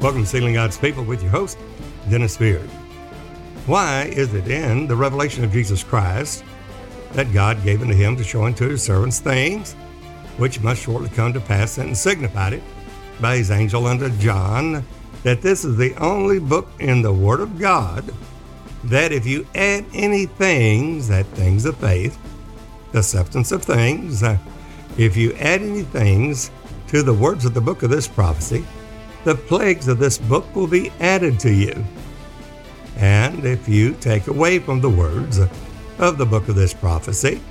Welcome to Sealing God's People with your host, Dennis Beard. Why is it in the revelation of Jesus Christ that God gave unto him to show unto his servants things which must shortly come to pass and signified it by his angel unto John that this is the only book in the Word of God that if you add any things, that things of faith, the substance of things, uh, if you add any things to the words of the book of this prophecy, the plagues of this book will be added to you. And if you take away from the words of the book of this prophecy,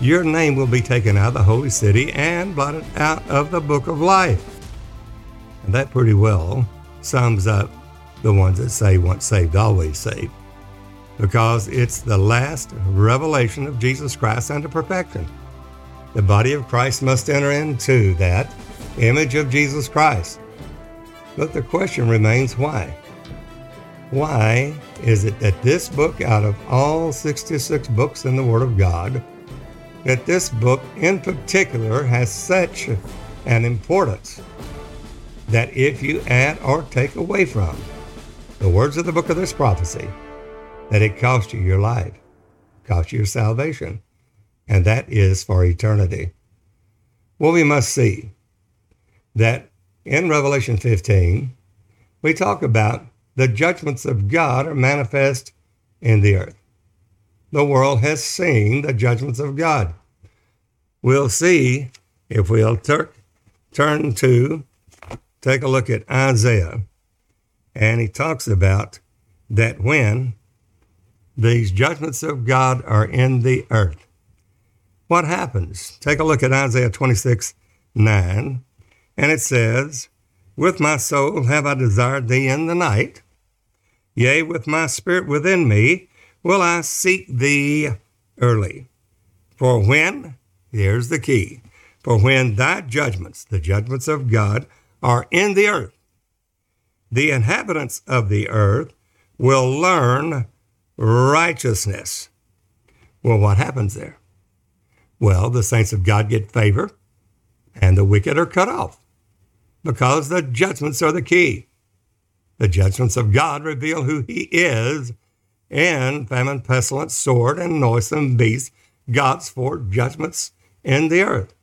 your name will be taken out of the holy city and blotted out of the book of life. And that pretty well sums up the ones that say once saved, always saved. Because it's the last revelation of Jesus Christ unto perfection. The body of Christ must enter into that image of Jesus Christ. But the question remains why? Why is it that this book, out of all 66 books in the Word of God, that this book in particular has such an importance that if you add or take away from the words of the book of this prophecy, that it cost you your life, cost you your salvation, and that is for eternity. Well, we must see that in Revelation 15, we talk about the judgments of God are manifest in the earth. The world has seen the judgments of God. We'll see if we'll tur- turn to take a look at Isaiah, and he talks about that when these judgments of God are in the earth, what happens? Take a look at Isaiah 26 9. And it says, With my soul have I desired thee in the night. Yea, with my spirit within me will I seek thee early. For when, here's the key, for when thy judgments, the judgments of God, are in the earth, the inhabitants of the earth will learn righteousness. Well, what happens there? Well, the saints of God get favor and the wicked are cut off because the judgments are the key. The judgments of God reveal who He is in famine, pestilence, sword, and noisome beast, God's four judgments in the earth.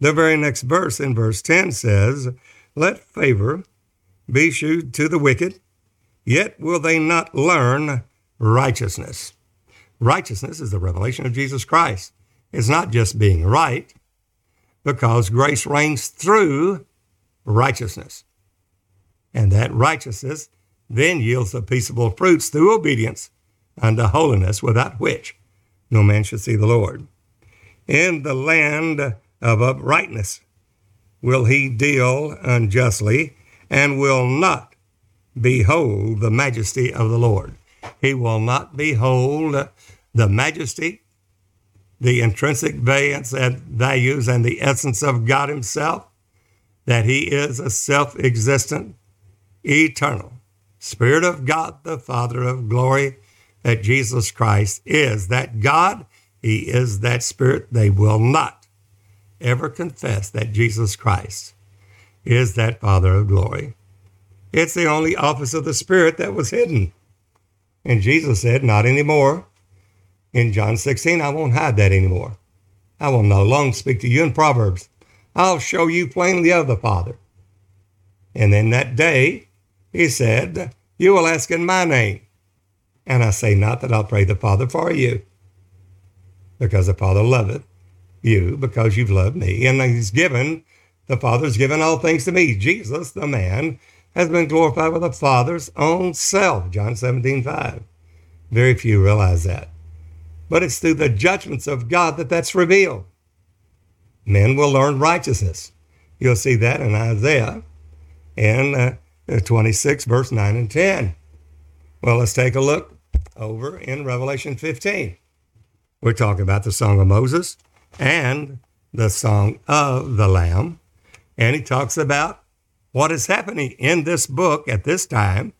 The very next verse in verse 10 says, Let favor be shewed to the wicked, yet will they not learn righteousness. Righteousness is the revelation of Jesus Christ. It's not just being right, because grace reigns through righteousness. And that righteousness then yields the peaceable fruits through obedience unto holiness, without which no man should see the Lord. In the land of uprightness will he deal unjustly, and will not behold the majesty of the Lord. He will not behold the majesty, the intrinsic values, and the essence of God Himself that he is a self existent, eternal Spirit of God, the Father of glory, that Jesus Christ is that God. He is that Spirit. They will not ever confess that Jesus Christ is that Father of glory. It's the only office of the Spirit that was hidden. And Jesus said, Not anymore. In John 16, I won't hide that anymore. I will no longer speak to you in Proverbs. I'll show you plainly of the Father. And then that day, he said, You will ask in my name. And I say not that I'll pray the Father for you, because the Father loveth you, because you've loved me. And he's given, the Father's given all things to me. Jesus, the man, has been glorified with the Father's own self. John 17, 5. Very few realize that. But it's through the judgments of God that that's revealed men will learn righteousness. You'll see that in Isaiah in uh, 26, verse 9 and 10. Well, let's take a look over in Revelation 15. We're talking about the Song of Moses and the Song of the Lamb. And he talks about what is happening in this book at this time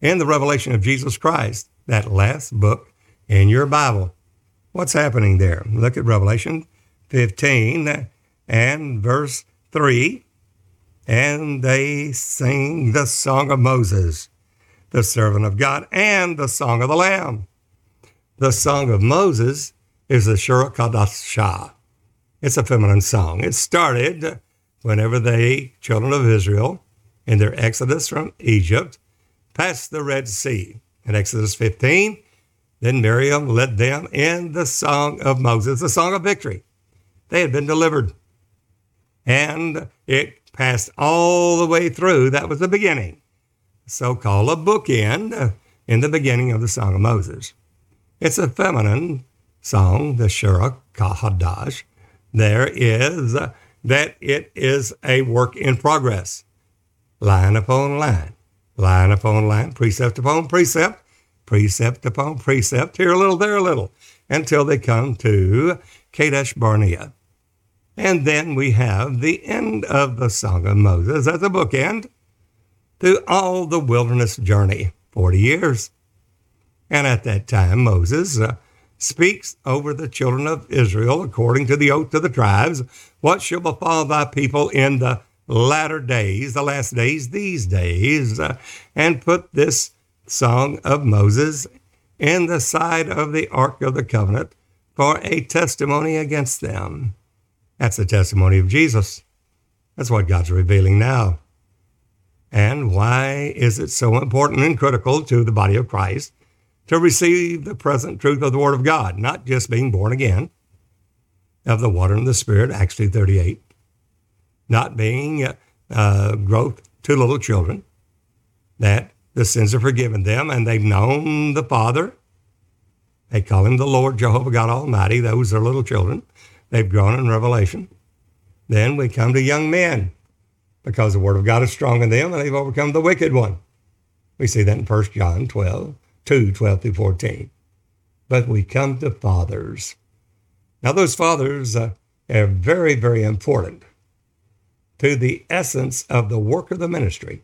in the revelation of Jesus Christ, that last book in your Bible. What's happening there? Look at Revelation 15 and verse 3. and they sing the song of Moses, the servant of God, and the song of the Lamb. The song of Moses is the Shura Kadashah. It's a feminine song. It started whenever the children of Israel, in their exodus from Egypt, passed the Red Sea. In Exodus 15, then Miriam led them in the song of Moses, the song of victory. They had been delivered. And it passed all the way through. That was the beginning. So called a bookend in the beginning of the Song of Moses. It's a feminine song, the Shura Kahadash. There is that it is a work in progress, line upon line, line upon line, precept upon precept, precept upon precept, here a little, there a little, until they come to Kadesh Barnea. And then we have the end of the Song of Moses as a bookend through all the wilderness journey, 40 years. And at that time, Moses uh, speaks over the children of Israel according to the oath of the tribes what shall befall thy people in the latter days, the last days, these days, uh, and put this song of Moses in the side of the ark of the covenant for a testimony against them. That's the testimony of Jesus. That's what God's revealing now. And why is it so important and critical to the body of Christ to receive the present truth of the Word of God, not just being born again of the water and the Spirit, Acts 2.38, not being uh, growth to little children, that the sins are forgiven them and they've known the Father. They call him the Lord Jehovah God Almighty. Those are little children. They've grown in revelation. Then we come to young men because the Word of God is strong in them and they've overcome the wicked one. We see that in 1 John 12, 2, 12 through 14. But we come to fathers. Now, those fathers uh, are very, very important to the essence of the work of the ministry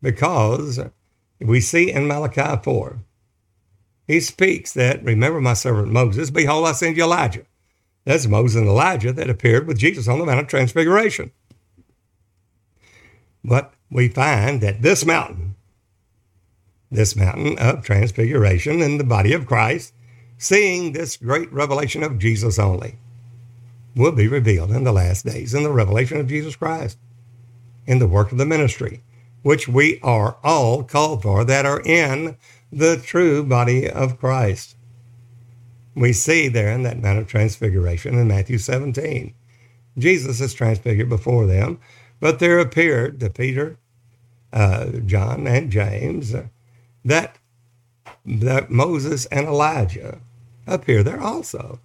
because we see in Malachi 4, he speaks that, remember my servant Moses, behold, I send you Elijah. That's Moses and Elijah that appeared with Jesus on the Mount of Transfiguration. But we find that this mountain, this mountain of transfiguration in the body of Christ, seeing this great revelation of Jesus only, will be revealed in the last days in the revelation of Jesus Christ, in the work of the ministry, which we are all called for that are in the true body of Christ. We see there in that Mount of Transfiguration in Matthew 17. Jesus is transfigured before them, but there appeared to Peter, uh, John, and James uh, that, that Moses and Elijah appear there also.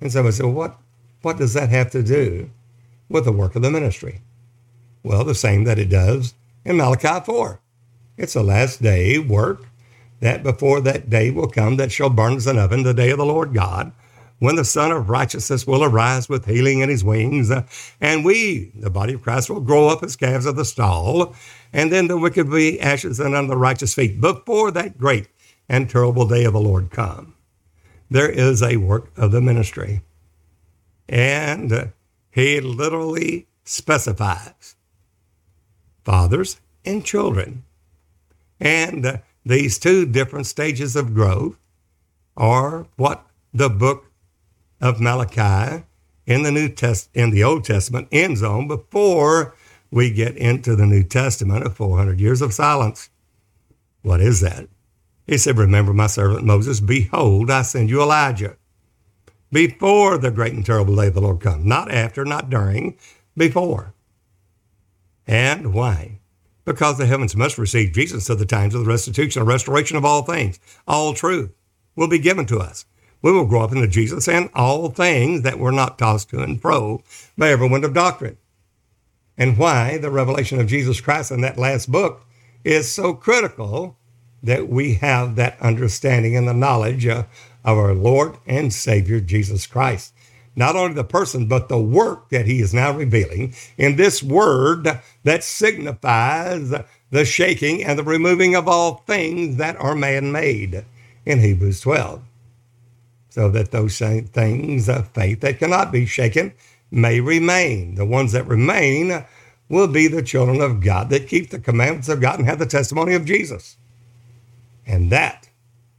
And somebody said, well, what, what does that have to do with the work of the ministry? Well, the same that it does in Malachi 4. It's a last day work that before that day will come that shall burn as an oven, the day of the Lord God, when the Son of Righteousness will arise with healing in his wings, uh, and we, the body of Christ, will grow up as calves of the stall, and then the wicked will be ashes and under the righteous feet, before that great and terrible day of the Lord come there is a work of the ministry. And he literally specifies fathers and children. And these two different stages of growth are what the book of Malachi in the New Test in the Old Testament ends on before we get into the New Testament of 400 years of silence. What is that? He said, Remember my servant Moses, behold, I send you Elijah. Before the great and terrible day of the Lord comes, not after, not during, before. And why? Because the heavens must receive Jesus to the times of the restitution or restoration of all things. All truth will be given to us. We will grow up into Jesus and all things that were not tossed to and fro by every wind of doctrine. And why the revelation of Jesus Christ in that last book is so critical that we have that understanding and the knowledge uh, of our Lord and Savior Jesus Christ. Not only the person, but the work that he is now revealing in this word that signifies the shaking and the removing of all things that are man made in Hebrews 12. So that those same things of faith that cannot be shaken may remain. The ones that remain will be the children of God that keep the commandments of God and have the testimony of Jesus. And that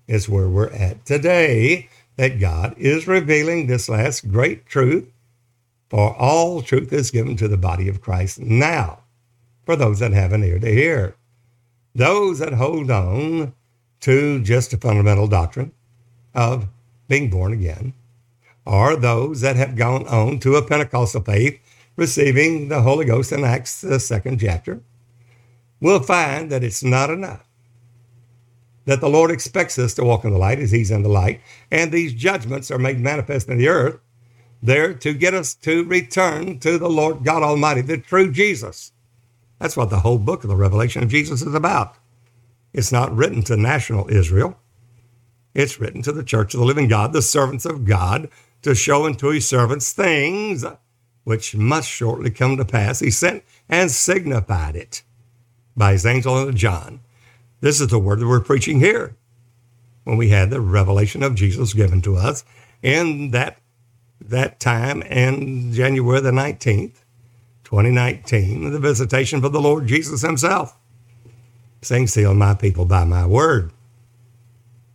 is where we're at today, that God is revealing this last great truth, for all truth is given to the body of Christ now, for those that have an ear to hear. Those that hold on to just a fundamental doctrine of being born again, or those that have gone on to a Pentecostal faith, receiving the Holy Ghost in Acts, the second chapter, will find that it's not enough that the Lord expects us to walk in the light as He's in the light. And these judgments are made manifest in the earth there to get us to return to the Lord God Almighty, the true Jesus. That's what the whole book of the Revelation of Jesus is about. It's not written to national Israel. It's written to the church of the living God, the servants of God, to show unto his servants things which must shortly come to pass. He sent and signified it by his angel unto John this is the word that we're preaching here. When we had the revelation of Jesus given to us in that that time in January the 19th, 2019, the visitation of the Lord Jesus himself. Saying, seal my people by my word.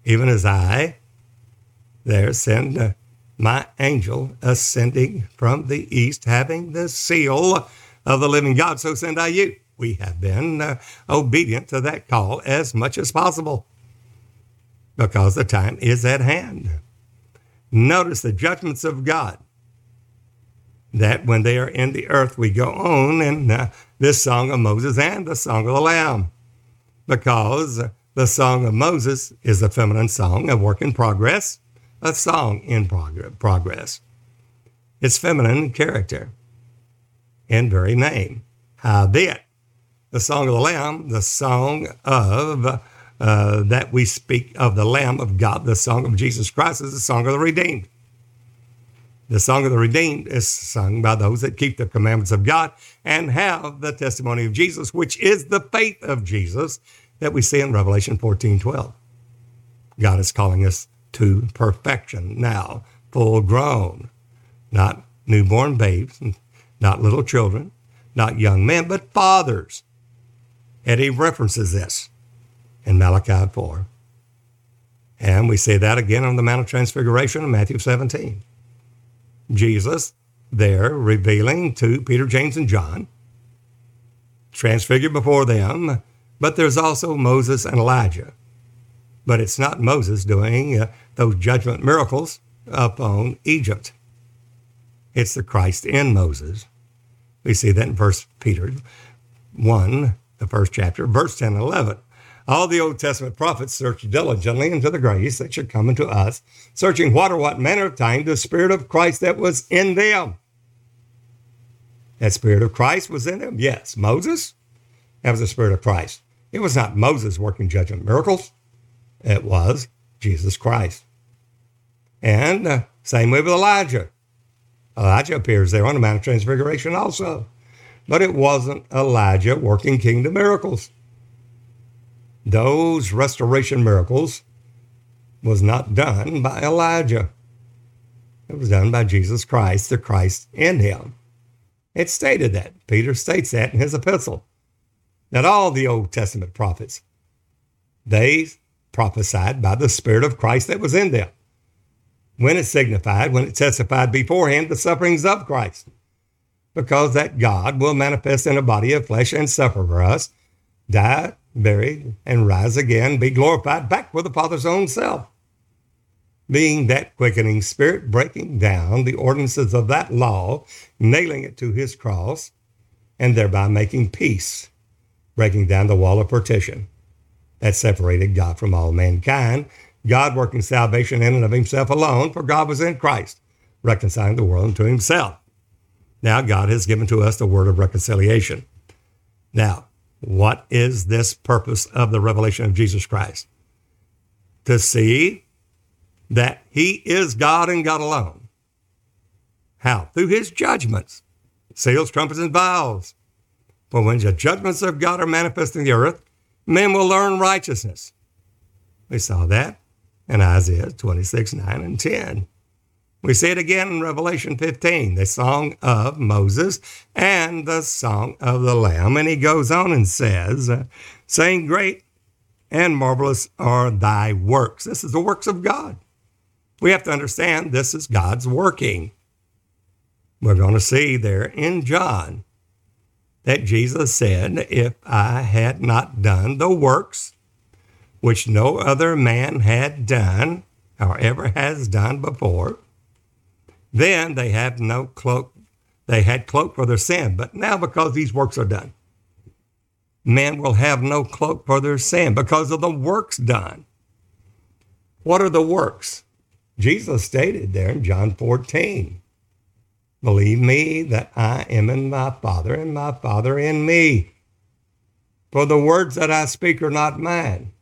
Even as I there send uh, my angel ascending from the east, having the seal of the living God, so send I you we have been uh, obedient to that call as much as possible because the time is at hand. Notice the judgments of God that when they are in the earth, we go on in uh, this song of Moses and the song of the Lamb because the song of Moses is a feminine song, a work in progress, a song in prog- progress. It's feminine character and very name. Howbeit, the song of the Lamb, the song of uh, that we speak of the Lamb of God, the song of Jesus Christ is the song of the redeemed. The song of the redeemed is sung by those that keep the commandments of God and have the testimony of Jesus, which is the faith of Jesus that we see in Revelation 14 12. God is calling us to perfection now, full grown, not newborn babes, not little children, not young men, but fathers and he references this in Malachi 4. And we see that again on the Mount of Transfiguration in Matthew 17. Jesus there revealing to Peter, James, and John, transfigured before them, but there's also Moses and Elijah. But it's not Moses doing uh, those judgment miracles upon Egypt. It's the Christ in Moses. We see that in First Peter 1, the first chapter, verse 10 and 11. All the Old Testament prophets searched diligently into the grace that should come into us, searching what or what manner of time the Spirit of Christ that was in them. That Spirit of Christ was in them? Yes. Moses? That was the Spirit of Christ. It was not Moses working judgment miracles, it was Jesus Christ. And uh, same way with Elijah. Elijah appears there on the Mount of Transfiguration also. But it wasn't Elijah working kingdom miracles. Those restoration miracles was not done by Elijah. It was done by Jesus Christ, the Christ in him. It stated that. Peter states that in his epistle. That all the Old Testament prophets, they prophesied by the Spirit of Christ that was in them. When it signified, when it testified beforehand the sufferings of Christ because that God will manifest in a body of flesh and suffer for us, die, buried, and rise again, be glorified back with the Father's own self. Being that quickening spirit, breaking down the ordinances of that law, nailing it to his cross, and thereby making peace, breaking down the wall of partition that separated God from all mankind, God working salvation in and of himself alone, for God was in Christ, reconciling the world unto himself. Now, God has given to us the word of reconciliation. Now, what is this purpose of the revelation of Jesus Christ? To see that he is God and God alone. How? Through his judgments, seals, trumpets, and vials. For when the judgments of God are manifest in the earth, men will learn righteousness. We saw that in Isaiah 26, 9 and 10 We see it again in Revelation 15, the song of Moses and the song of the Lamb. And he goes on and says, saying, Great and marvelous are thy works. This is the works of God. We have to understand this is God's working. We're going to see there in John that Jesus said, If I had not done the works which no other man had done or ever has done before, then they have no cloak. They had cloak for their sin. But now, because these works are done, men will have no cloak for their sin because of the works done. What are the works? Jesus stated there in John 14 Believe me that I am in my Father, and my Father in me. For the words that I speak are not mine.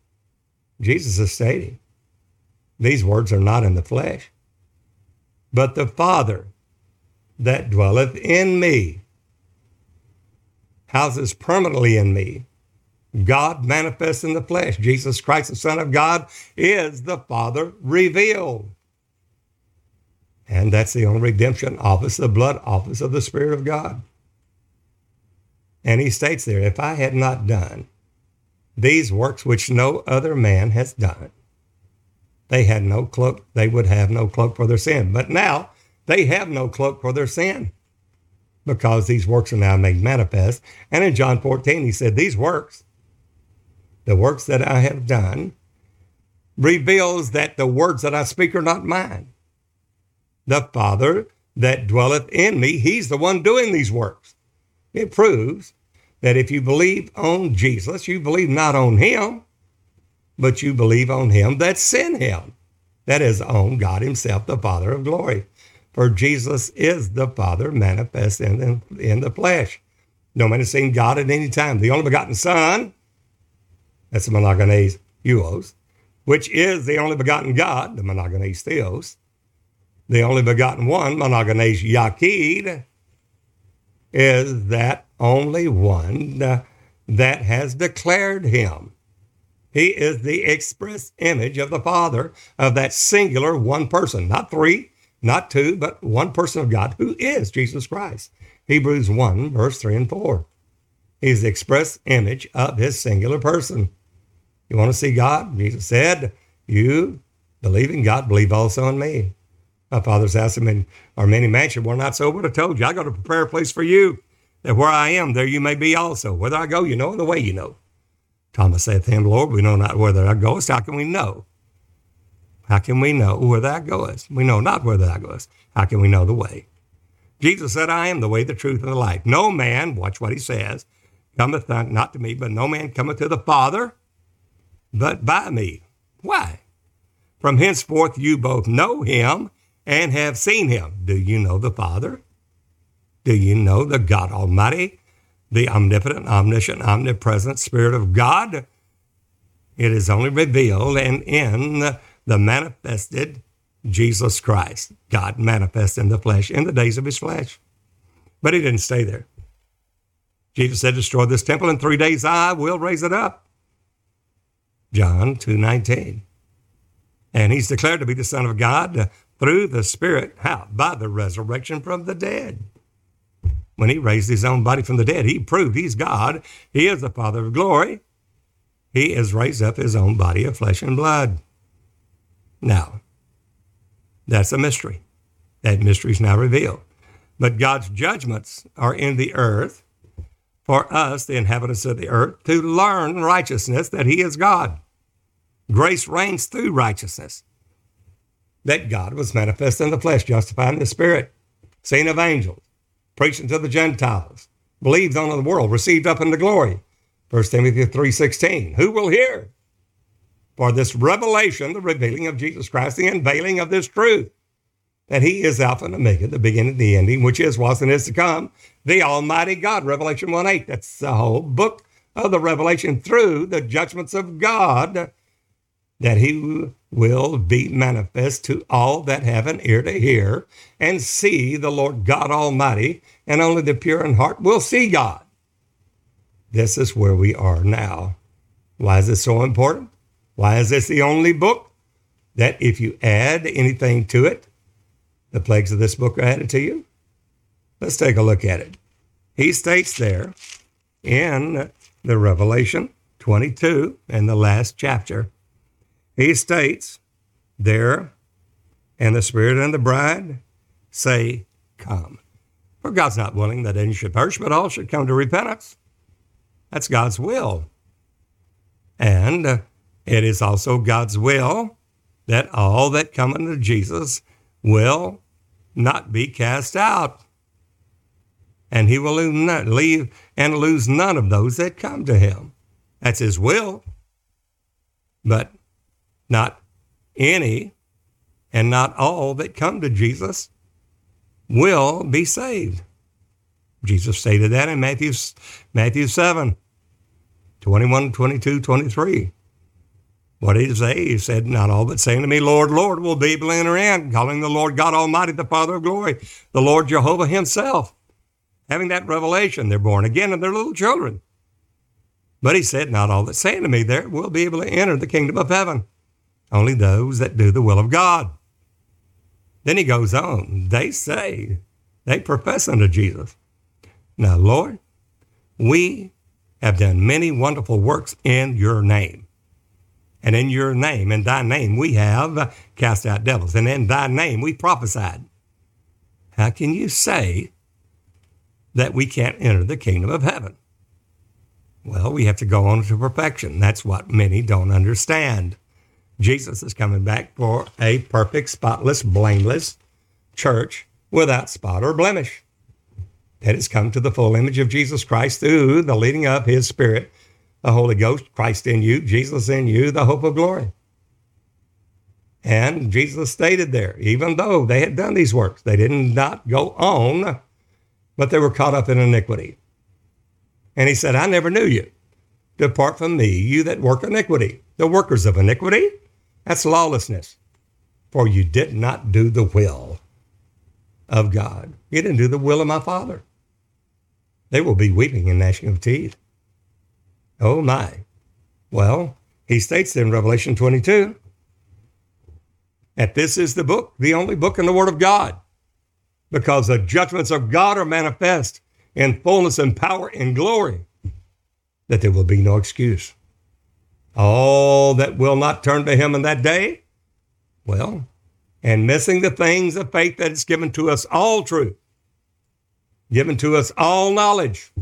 Jesus is stating, These words are not in the flesh, but the Father that dwelleth in me houses permanently in me. God manifests in the flesh. Jesus Christ, the Son of God, is the Father revealed. And that's the only redemption office, the blood office of the Spirit of God. And he states there, if I had not done these works which no other man has done, they had no cloak, they would have no cloak for their sin. But now they have no cloak for their sin because these works are now made manifest. And in John 14, he said, These works, the works that I have done, reveals that the words that I speak are not mine the Father that dwelleth in me, he's the one doing these works. It proves that if you believe on Jesus, you believe not on him, but you believe on him that sent him. That is on God himself, the Father of glory. For Jesus is the Father manifest in the, in the flesh. No man has seen God at any time. The only begotten Son, that's the monogenes huios, which is the only begotten God, the monogenes theos, the only begotten one, monogenes Yaqid, is that only one uh, that has declared him. He is the express image of the Father of that singular one person, not three, not two, but one person of God who is Jesus Christ. Hebrews 1, verse 3 and 4. He's the express image of his singular person. You want to see God? Jesus said, You believe in God, believe also in me. My father's house in our many mansion. We're not so, but I told you, I got to prepare a place for you, that where I am, there you may be also. Whether I go, you know, and the way you know. Thomas saith to him, Lord, we know not where thou goest. How can we know? How can we know where thou goest? We know not where thou goest. How can we know the way? Jesus said, I am the way, the truth, and the life. No man, watch what he says, cometh not to me, but no man cometh to the Father but by me. Why? From henceforth you both know him and have seen him. Do you know the Father? Do you know the God Almighty, the omnipotent, omniscient, omnipresent Spirit of God? It is only revealed and in the manifested Jesus Christ, God manifest in the flesh, in the days of his flesh. But he didn't stay there. Jesus said, Destroy this temple in three days, I will raise it up. John 2.19. And he's declared to be the Son of God, through the Spirit. How? By the resurrection from the dead. When he raised his own body from the dead, he proved he's God. He is the Father of glory. He has raised up his own body of flesh and blood. Now, that's a mystery. That mystery is now revealed. But God's judgments are in the earth for us, the inhabitants of the earth, to learn righteousness that He is God. Grace reigns through righteousness that God was manifest in the flesh, justified in the spirit, seen of angels, preaching to the Gentiles, believed on the world, received up into glory. 1 Timothy 3.16, who will hear? For this revelation, the revealing of Jesus Christ, the unveiling of this truth, that he is Alpha and Omega, the beginning, and the ending, which is, was, and is to come, the Almighty God, Revelation 1.8. That's the whole book of the Revelation through the judgments of God that he will be manifest to all that have an ear to hear and see the Lord God Almighty, and only the pure in heart will see God. This is where we are now. Why is this so important? Why is this the only book that if you add anything to it, the plagues of this book are added to you? Let's take a look at it. He states there in the Revelation 22 in the last chapter, he states there, and the Spirit and the bride say, Come. For God's not willing that any should perish, but all should come to repentance. That's God's will. And it is also God's will that all that come unto Jesus will not be cast out. And he will leave and lose none of those that come to him. That's his will. But not any and not all that come to Jesus will be saved. Jesus stated that in Matthew, Matthew 7, 21, 22, 23. What did he say? He said, Not all but saying to me, Lord, Lord, will be able to enter in, calling the Lord God Almighty, the Father of glory, the Lord Jehovah Himself. Having that revelation, they're born again and they're little children. But he said, Not all that saying to me there will be able to enter the kingdom of heaven, only those that do the will of God. Then he goes on, they say, they profess unto Jesus. Now, Lord, we have done many wonderful works in your name. And in your name, in thy name, we have cast out devils. And in thy name, we prophesied. How can you say that we can't enter the kingdom of heaven? Well, we have to go on to perfection. That's what many don't understand. Jesus is coming back for a perfect, spotless, blameless church without spot or blemish. That has come to the full image of Jesus Christ through the leading up His Spirit, the Holy Ghost, Christ in you, Jesus in you, the hope of glory. And Jesus stated there, even though they had done these works, they did not go on, but they were caught up in iniquity. And he said, I never knew you. Depart from me, you that work iniquity. The workers of iniquity, that's lawlessness. For you did not do the will of God. You didn't do the will of my Father. They will be weeping and gnashing of teeth. Oh my. Well, he states in Revelation 22 that this is the book, the only book in the Word of God, because the judgments of God are manifest in fullness and power and glory, that there will be no excuse. All that will not turn to him in that day, well, and missing the things of faith that is given to us all truth, given to us all knowledge.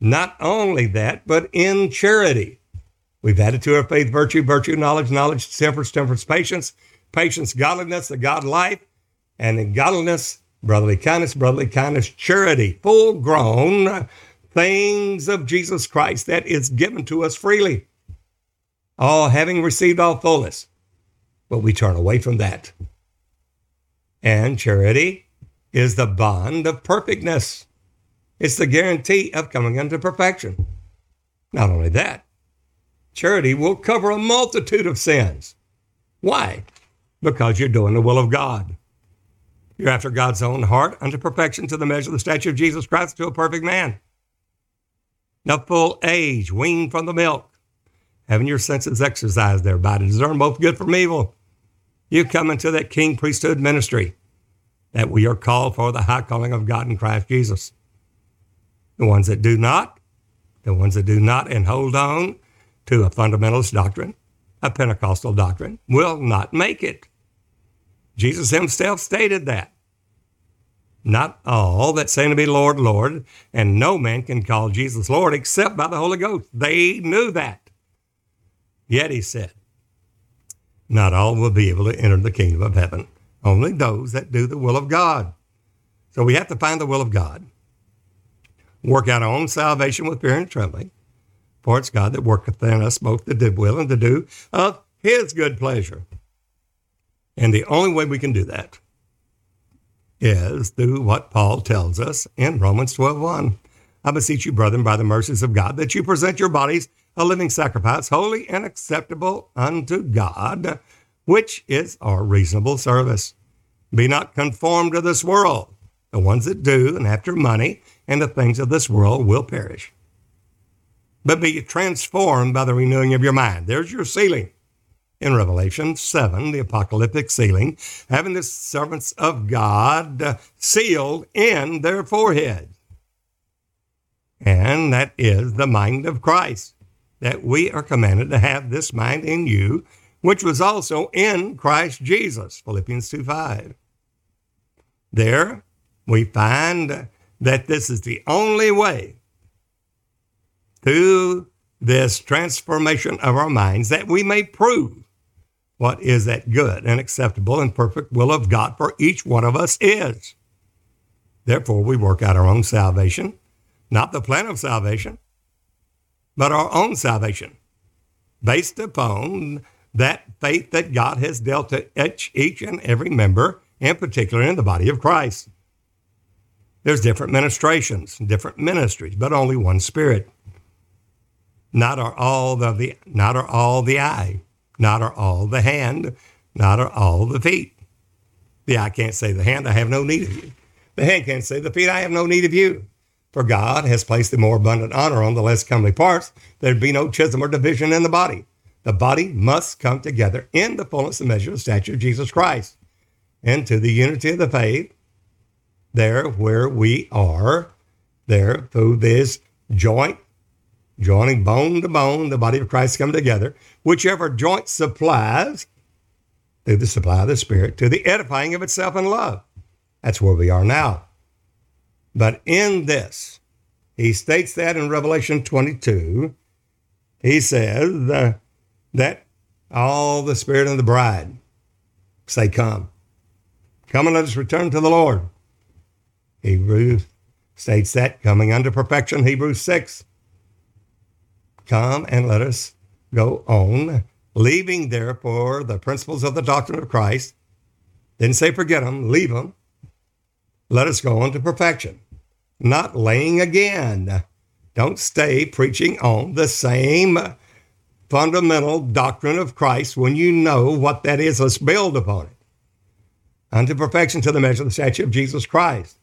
Not only that, but in charity. We've added to our faith virtue, virtue, knowledge, knowledge, temperance, temperance, patience, patience, godliness, the God life, and in godliness, brotherly kindness, brotherly kindness, charity, full grown things of Jesus Christ that is given to us freely. All having received all fullness, but we turn away from that. And charity is the bond of perfectness. It's the guarantee of coming unto perfection. Not only that, charity will cover a multitude of sins. Why? Because you're doing the will of God. You're after God's own heart unto perfection to the measure of the stature of Jesus Christ to a perfect man. The full age, weaned from the milk, having your senses exercised thereby to discern both good from evil. You come into that king priesthood ministry that we are called for the high calling of God in Christ Jesus. The ones that do not, the ones that do not and hold on to a fundamentalist doctrine, a Pentecostal doctrine, will not make it. Jesus himself stated that. Not all that say to be Lord, Lord, and no man can call Jesus Lord except by the Holy Ghost. They knew that. Yet he said, Not all will be able to enter the kingdom of heaven, only those that do the will of God. So we have to find the will of God. Work out our own salvation with fear and trembling, for it's God that worketh in us both to do will and to do of his good pleasure. And the only way we can do that is through what Paul tells us in Romans 12:1. I beseech you, brethren, by the mercies of God, that you present your bodies a living sacrifice, holy and acceptable unto God, which is our reasonable service. Be not conformed to this world. The ones that do and after money and the things of this world will perish. But be transformed by the renewing of your mind. There's your sealing in Revelation 7, the apocalyptic sealing, having the servants of God uh, sealed in their forehead. And that is the mind of Christ, that we are commanded to have this mind in you, which was also in Christ Jesus, Philippians 2 5. There we find that this is the only way through this transformation of our minds that we may prove what is that good and acceptable and perfect will of God for each one of us is. Therefore, we work out our own salvation, not the plan of salvation, but our own salvation, based upon that faith that God has dealt to each, each and every member, in particular in the body of Christ. There's different ministrations, different ministries, but only one Spirit. Not are all the, the not are all the eye, not are all the hand, not are all the feet. The eye can't say the hand, I have no need of you. The hand can't say the feet, I have no need of you. For God has placed the more abundant honor on the less comely parts, there'd be no schism or division in the body. The body must come together in the fullness and measure of the stature of Jesus Christ, and to the unity of the faith, there where we are, there through this joint joining bone to bone, the body of Christ come together, whichever joint supplies, through the supply of the Spirit, to the edifying of itself in love. That's where we are now. But in this, he states that in Revelation 22, he says uh, that all the Spirit and the bride say, Come. Come and let us return to the Lord. Hebrews states that coming unto perfection, Hebrews 6 Come and let us go on, leaving therefore the principles of the doctrine of Christ. Didn't say forget them, leave them. Let us go on to perfection, not laying again. Don't stay preaching on the same fundamental doctrine of Christ when you know what that is. Let's build upon it. Unto perfection to the measure of the stature of Jesus Christ.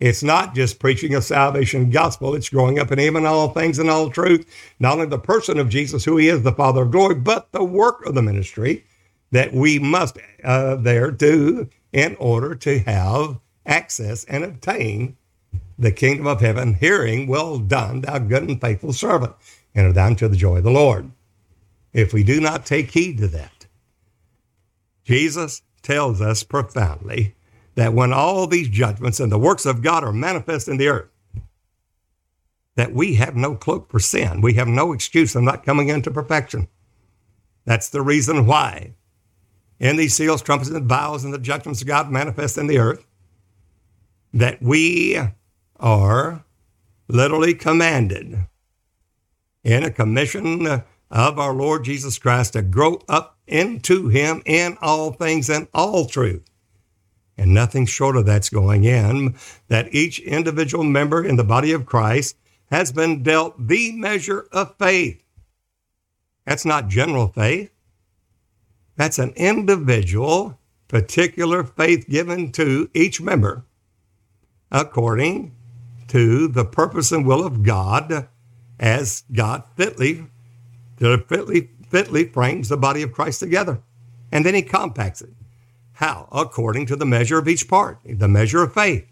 It's not just preaching a salvation gospel, it's growing up in Him in all things and all truth. Not only the person of Jesus, who He is, the Father of glory, but the work of the ministry that we must uh, there do in order to have access and obtain the kingdom of heaven, hearing, Well done, thou good and faithful servant, enter thou into the joy of the Lord. If we do not take heed to that, Jesus tells us profoundly that when all these judgments and the works of God are manifest in the earth, that we have no cloak for sin. We have no excuse of not coming into perfection. That's the reason why in these seals, trumpets, and vials and the judgments of God manifest in the earth, that we are literally commanded in a commission of our Lord Jesus Christ to grow up into Him in all things and all truth and nothing short of that's going in, that each individual member in the body of Christ has been dealt the measure of faith. That's not general faith. That's an individual, particular faith given to each member according to the purpose and will of God as God fitly, fitly, fitly frames the body of Christ together. And then he compacts it. How? According to the measure of each part, the measure of faith.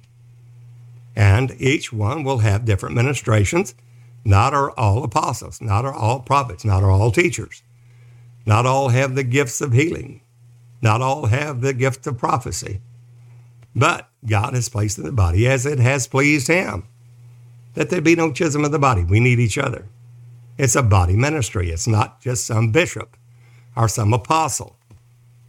And each one will have different ministrations. Not are all apostles, not are all prophets, not are all teachers. Not all have the gifts of healing. Not all have the gift of prophecy. But God has placed in the body as it has pleased Him. That there be no schism of the body. We need each other. It's a body ministry. It's not just some bishop or some apostle.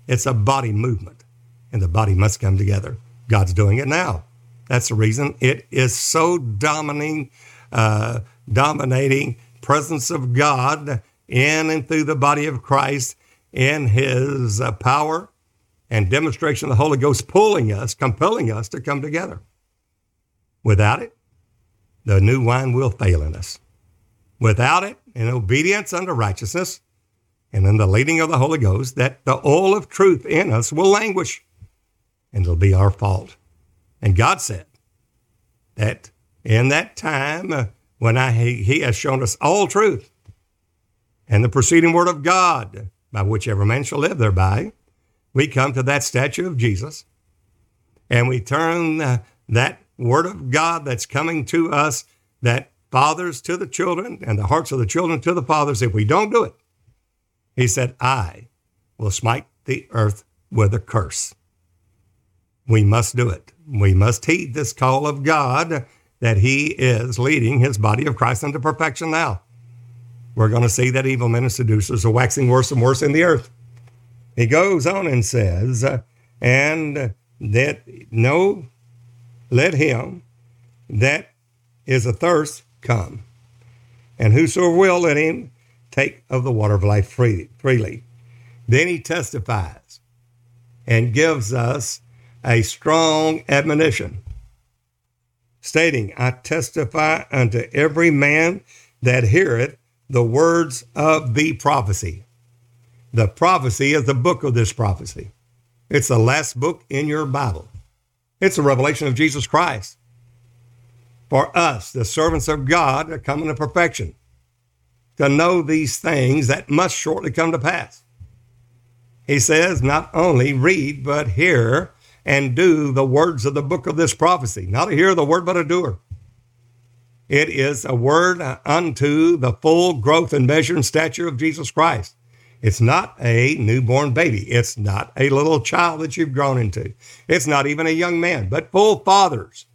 It's a body movement and the body must come together. God's doing it now. That's the reason it is so dominating, uh, dominating presence of God in and through the body of Christ in His uh, power and demonstration of the Holy Ghost pulling us, compelling us to come together. Without it, the new wine will fail in us. Without it, in obedience unto righteousness and in the leading of the Holy Ghost, that the oil of truth in us will languish and it'll be our fault. And God said that in that time uh, when I, he, he has shown us all truth and the preceding word of God by which every man shall live thereby. We come to that statue of Jesus and we turn uh, that word of God that's coming to us, that fathers to the children and the hearts of the children to the fathers. If we don't do it, he said, I will smite the earth with a curse. We must do it. We must heed this call of God that He is leading His body of Christ unto perfection now. We're going to see that evil men and seducers are waxing worse and worse in the earth. He goes on and says, uh, and that no, let him that is athirst come, and whosoever will, let him take of the water of life freely. Then he testifies and gives us a strong admonition, stating, I testify unto every man that heareth the words of the prophecy. The prophecy is the book of this prophecy. It's the last book in your Bible. It's a revelation of Jesus Christ. For us, the servants of God, are coming to perfection, to know these things that must shortly come to pass. He says, not only read, but hear and do the words of the book of this prophecy. Not a hearer the word, but a doer. It is a word unto the full growth and measure and stature of Jesus Christ. It's not a newborn baby. It's not a little child that you've grown into. It's not even a young man, but full fathers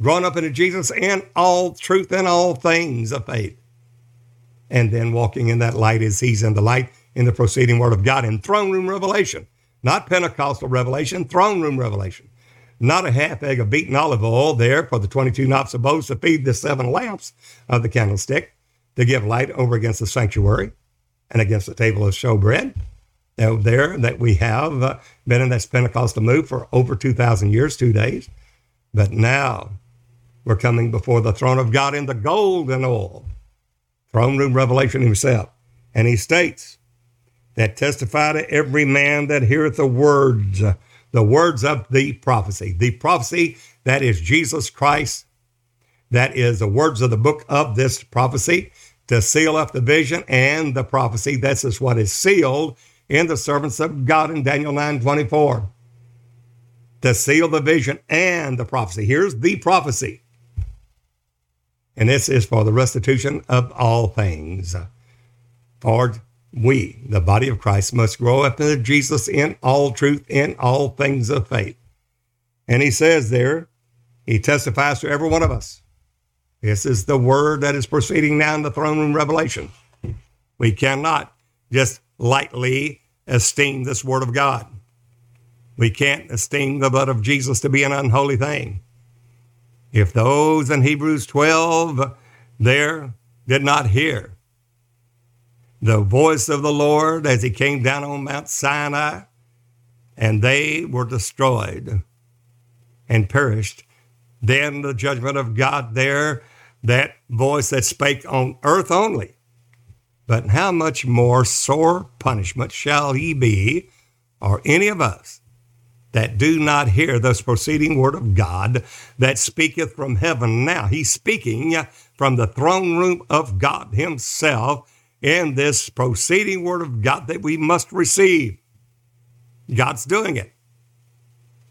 grown up into Jesus and all truth and all things of faith. And then walking in that light as he's in the light in the proceeding word of God in throne room revelation, not Pentecostal revelation, throne room revelation. Not a half egg of beaten olive oil there for the 22 knops of bowls to feed the seven lamps of the candlestick to give light over against the sanctuary and against the table of showbread. There that we have uh, been in this Pentecostal move for over 2,000 years, two days. But now we're coming before the throne of God in the golden oil, throne room revelation himself. And he states that testify to every man that heareth the words, the words of the prophecy. The prophecy that is Jesus Christ, that is the words of the book of this prophecy to seal up the vision and the prophecy. This is what is sealed in the servants of God in Daniel 9 24. To seal the vision and the prophecy. Here's the prophecy. And this is for the restitution of all things. For we, the body of Christ, must grow up into Jesus in all truth, in all things of faith. And he says there, he testifies to every one of us this is the word that is proceeding now in the throne room revelation. We cannot just lightly esteem this word of God. We can't esteem the blood of Jesus to be an unholy thing. If those in Hebrews 12 there did not hear the voice of the Lord as he came down on Mount Sinai, and they were destroyed and perished, then the judgment of God there, that voice that spake on earth only. But how much more sore punishment shall he be, or any of us, that do not hear this proceeding word of God that speaketh from heaven now? He's speaking from the throne room of God Himself in this proceeding word of God that we must receive. God's doing it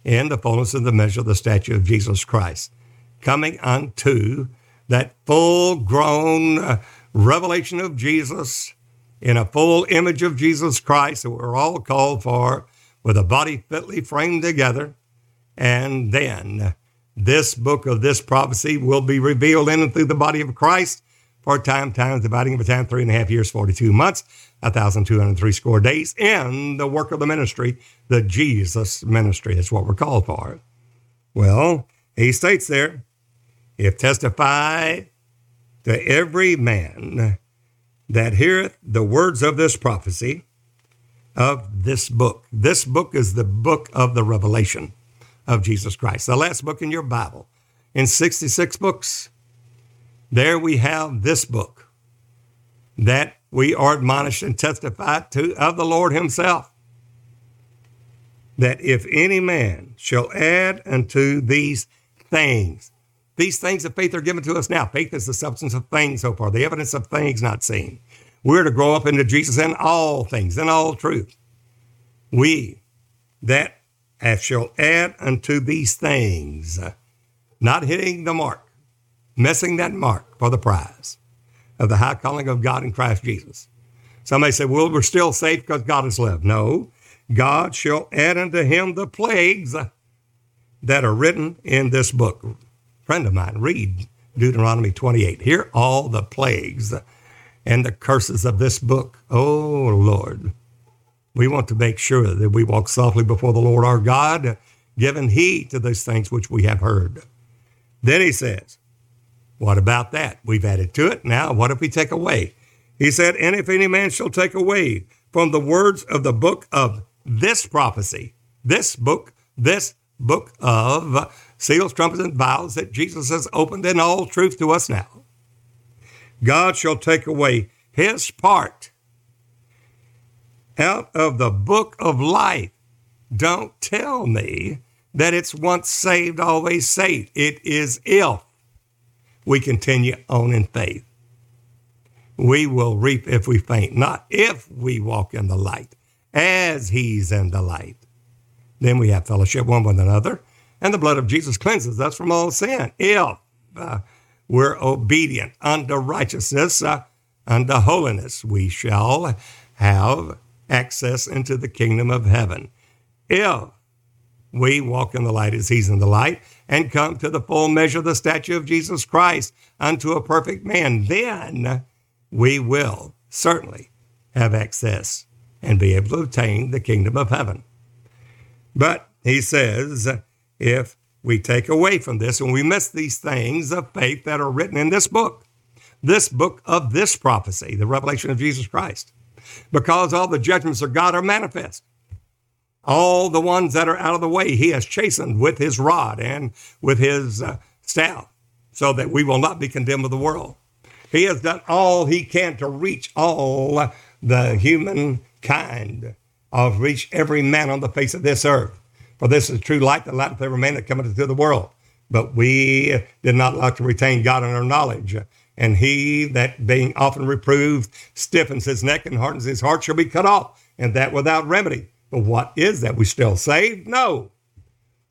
in the fullness of the measure of the statue of Jesus Christ, coming unto that full grown uh, revelation of Jesus in a full image of Jesus Christ that we're all called for with a body fitly framed together. And then this book of this prophecy will be revealed in and through the body of Christ for time, times, dividing of a time, three and a half years, 42 months, 1,203 score days in the work of the ministry, the Jesus ministry. That's what we're called for. Well, he states there, if testify to every man that heareth the words of this prophecy of this book. This book is the book of the revelation of Jesus Christ, the last book in your Bible. In 66 books, there we have this book that we are admonished and testified to of the Lord Himself. That if any man shall add unto these things, these things of faith are given to us now. Faith is the substance of things so far, the evidence of things not seen. We're to grow up into Jesus in all things, in all truth. We that shall add unto these things, not hitting the mark, missing that mark for the prize of the high calling of God in Christ Jesus. Somebody say, well, we're still safe because God has lived. No, God shall add unto him the plagues that are written in this book. Friend of mine, read Deuteronomy 28. Hear all the plagues and the curses of this book. Oh, Lord. We want to make sure that we walk softly before the Lord our God, giving heed to those things which we have heard. Then he says, What about that? We've added to it. Now, what if we take away? He said, And if any man shall take away from the words of the book of this prophecy, this book, this book of seals, trumpets, and vials that Jesus has opened in all truth to us now. God shall take away his part out of the book of life. Don't tell me that it's once saved, always saved. It is if we continue on in faith. We will reap if we faint, not if we walk in the light, as he's in the light. Then we have fellowship one with another, and the blood of Jesus cleanses us from all sin. If uh, we're obedient unto righteousness, uh, unto holiness, we shall have access into the kingdom of heaven. If we walk in the light as he's in the light and come to the full measure of the stature of Jesus Christ unto a perfect man, then we will certainly have access and be able to obtain the kingdom of heaven. But he says, if we take away from this and we miss these things of faith that are written in this book, this book of this prophecy, the revelation of Jesus Christ, because all the judgments of God are manifest. All the ones that are out of the way, he has chastened with his rod and with his uh, staff, so that we will not be condemned of the world. He has done all he can to reach all the human kind of reach every man on the face of this earth. For this is true light, the light of every man that cometh into the world. But we did not like to retain God in our knowledge. And he that being often reproved stiffens his neck and hardens his heart shall be cut off, and that without remedy. But what is that? We still saved? No.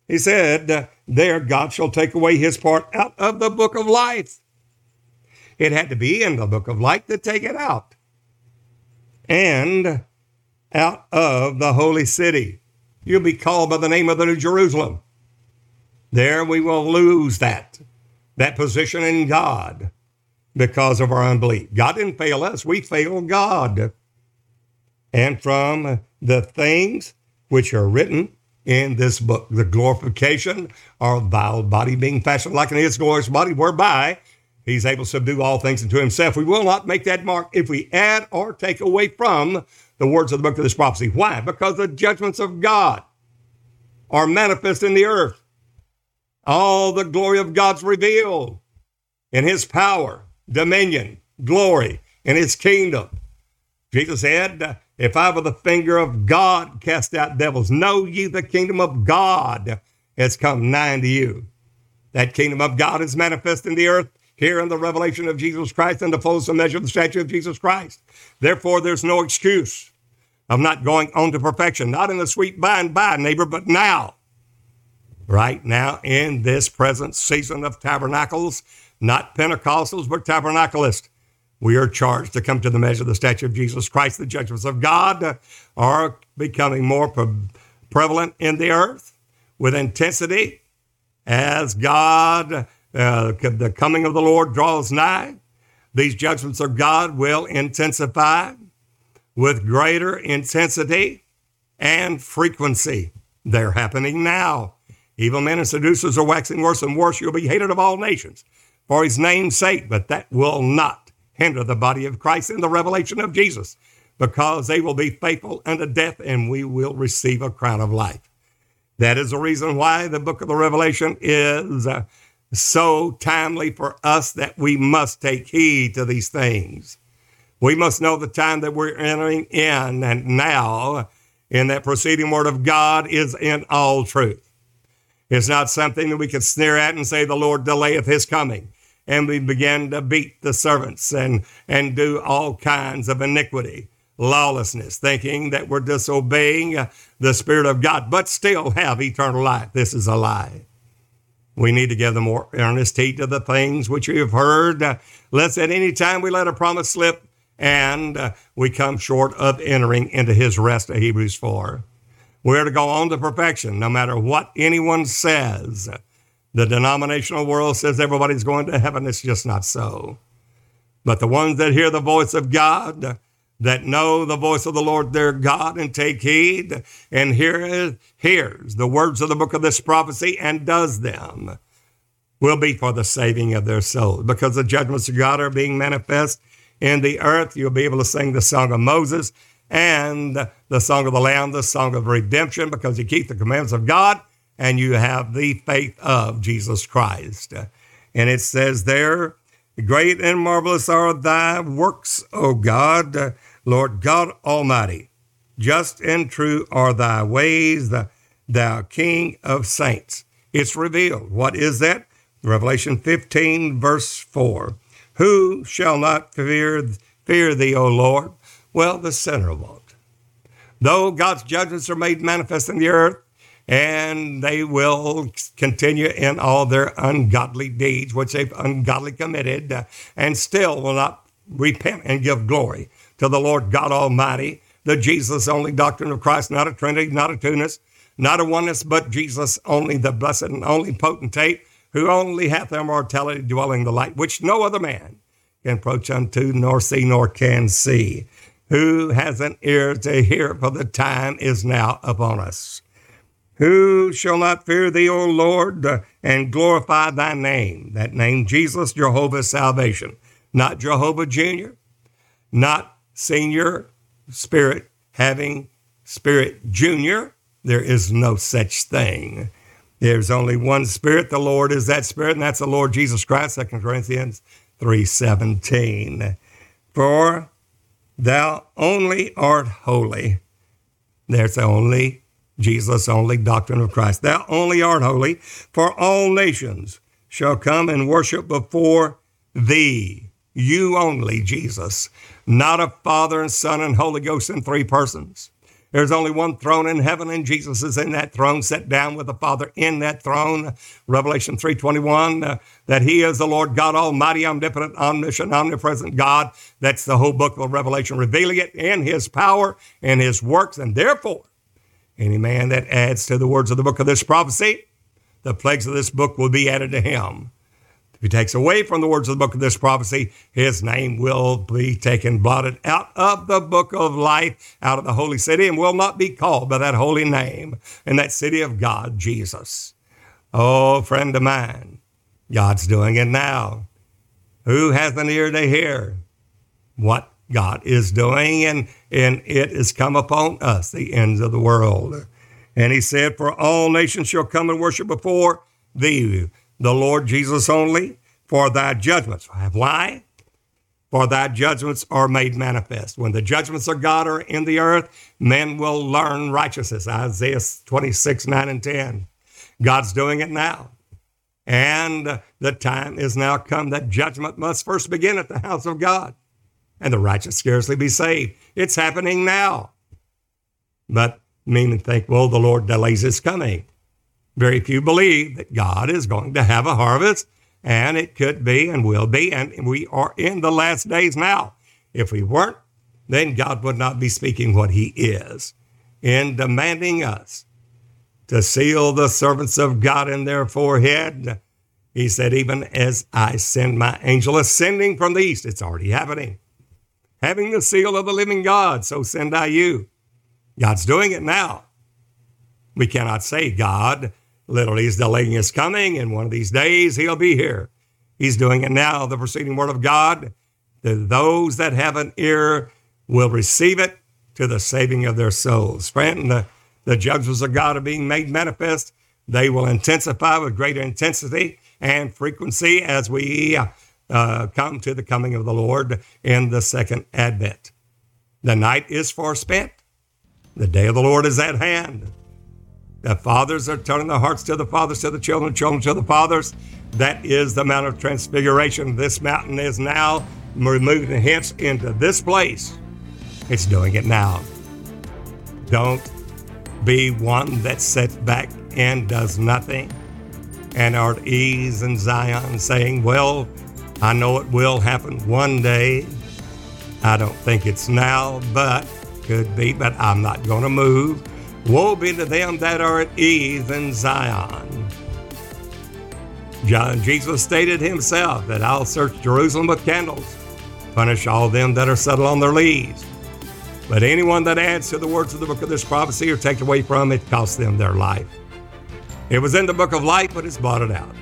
He said, There God shall take away his part out of the book of life. It had to be in the book of life to take it out. And out of the holy city. You'll be called by the name of the New Jerusalem. There we will lose that, that position in God because of our unbelief. God didn't fail us, we failed God. And from the things which are written in this book, the glorification, our vile body being fashioned like an his glorious body, whereby he's able to subdue all things unto himself. We will not make that mark if we add or take away from the words of the book of this prophecy. Why? Because the judgments of God are manifest in the earth. All the glory of God's revealed in his power dominion, glory, and his kingdom. Jesus said, If I with the finger of God cast out devils, know ye the kingdom of God has come nigh unto you. That kingdom of God is manifest in the earth here in the revelation of Jesus Christ and the fullest measure of the stature of Jesus Christ. Therefore, there's no excuse of not going on to perfection, not in the sweet by and by, neighbor, but now. Right now, in this present season of tabernacles, not Pentecostals, but Tabernacleists. We are charged to come to the measure of the stature of Jesus Christ. The judgments of God are becoming more pre- prevalent in the earth with intensity as God, uh, the coming of the Lord draws nigh. These judgments of God will intensify with greater intensity and frequency. They're happening now. Evil men and seducers are waxing worse and worse. You'll be hated of all nations for his name's sake, but that will not hinder the body of Christ in the revelation of Jesus, because they will be faithful unto death and we will receive a crown of life. That is the reason why the book of the Revelation is uh, so timely for us that we must take heed to these things. We must know the time that we're entering in, and now in that proceeding word of God is in all truth. It's not something that we can sneer at and say, The Lord delayeth his coming. And we begin to beat the servants and, and do all kinds of iniquity, lawlessness, thinking that we're disobeying the Spirit of God, but still have eternal life. This is a lie. We need to give the more earnest heed to the things which we have heard, uh, lest at any time we let a promise slip and uh, we come short of entering into his rest of Hebrews 4. We're to go on to perfection no matter what anyone says. The denominational world says everybody's going to heaven. It's just not so. But the ones that hear the voice of God, that know the voice of the Lord their God and take heed and hear, hears the words of the book of this prophecy and does them will be for the saving of their souls. Because the judgments of God are being manifest in the earth, you'll be able to sing the song of Moses and the song of the Lamb, the song of redemption, because you keep the commandments of God and you have the faith of Jesus Christ. And it says there, Great and marvelous are thy works, O God, Lord God Almighty. Just and true are thy ways, thou King of saints. It's revealed. What is that? Revelation 15, verse 4. Who shall not fear, fear thee, O Lord? Well, the sinner won't. Though God's judgments are made manifest in the earth, and they will continue in all their ungodly deeds, which they've ungodly committed, uh, and still will not repent and give glory to the Lord God Almighty, the Jesus only doctrine of Christ, not a Trinity, not a Tunus, not a oneness, but Jesus only, the blessed and only potentate, who only hath immortality dwelling the light, which no other man can approach unto, nor see, nor can see. Who has an ear to hear, for the time is now upon us. Who shall not fear thee, O Lord, and glorify thy name? That name, Jesus, Jehovah's salvation. Not Jehovah Jr., not Senior Spirit having Spirit Junior. There is no such thing. There's only one Spirit. The Lord is that Spirit, and that's the Lord Jesus Christ, 2 Corinthians 3.17. For thou only art holy. There's the only Jesus only doctrine of Christ. Thou only art holy, for all nations shall come and worship before thee. You only, Jesus, not a Father and Son and Holy Ghost in three persons. There's only one throne in heaven, and Jesus is in that throne, set down with the Father in that throne. Revelation 3:21, uh, that He is the Lord God Almighty, omnipotent, omniscient, omnipresent God. That's the whole book of Revelation, revealing it in His power and His works, and therefore any man that adds to the words of the book of this prophecy, the plagues of this book will be added to him. If he takes away from the words of the book of this prophecy, his name will be taken, blotted out of the book of life, out of the holy city, and will not be called by that holy name in that city of God, Jesus. Oh, friend of mine, God's doing it now. Who has an ear to hear what God is doing, and, and it has come upon us, the ends of the world. And he said, For all nations shall come and worship before thee, the Lord Jesus only, for thy judgments. Why? For thy judgments are made manifest. When the judgments of God are in the earth, men will learn righteousness. Isaiah 26, 9 and 10. God's doing it now. And the time is now come that judgment must first begin at the house of God and the righteous scarcely be saved. It's happening now. But many think, well, the Lord delays his coming. Very few believe that God is going to have a harvest, and it could be and will be, and we are in the last days now. If we weren't, then God would not be speaking what he is in demanding us to seal the servants of God in their forehead. He said, even as I send my angel ascending from the east, it's already happening having the seal of the living God, so send I you. God's doing it now. We cannot say God literally is delaying his coming, and one of these days he'll be here. He's doing it now. The preceding word of God, that those that have an ear will receive it to the saving of their souls. Friend, the, the judgments of God are being made manifest. They will intensify with greater intensity and frequency as we uh, uh, come to the coming of the Lord in the second advent. The night is forspent. The day of the Lord is at hand. The fathers are turning their hearts to the fathers, to the children, children to the fathers. That is the Mount of Transfiguration. This mountain is now removing hence into this place. It's doing it now. Don't be one that sits back and does nothing and are at ease in Zion, saying, Well, I know it will happen one day. I don't think it's now, but could be, but I'm not going to move. Woe be to them that are at ease in Zion. John, Jesus stated himself that I'll search Jerusalem with candles, punish all them that are settled on their leads. But anyone that adds to the words of the book of this prophecy or takes away from it costs them their life. It was in the book of life, but it's blotted out.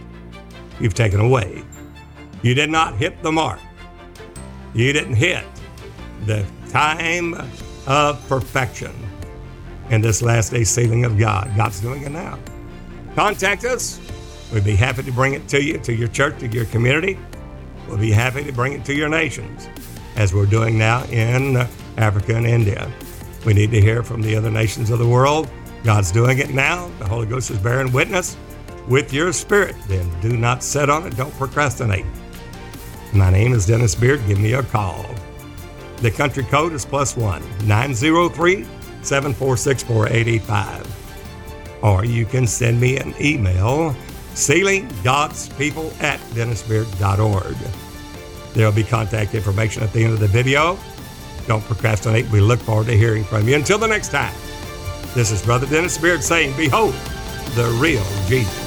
You've taken away. You did not hit the mark. You didn't hit the time of perfection in this last day sealing of God. God's doing it now. Contact us. We'd be happy to bring it to you, to your church, to your community. We'll be happy to bring it to your nations, as we're doing now in Africa and India. We need to hear from the other nations of the world. God's doing it now. The Holy Ghost is bearing witness with your spirit. Then do not sit on it. Don't procrastinate. My name is Dennis Beard. Give me a call. The country code is plus one 903 746 4885. Or you can send me an email, sealing God's people at dennisbeard.org. There'll be contact information at the end of the video. Don't procrastinate. We look forward to hearing from you. Until the next time, this is Brother Dennis Beard saying, Behold, the real Jesus.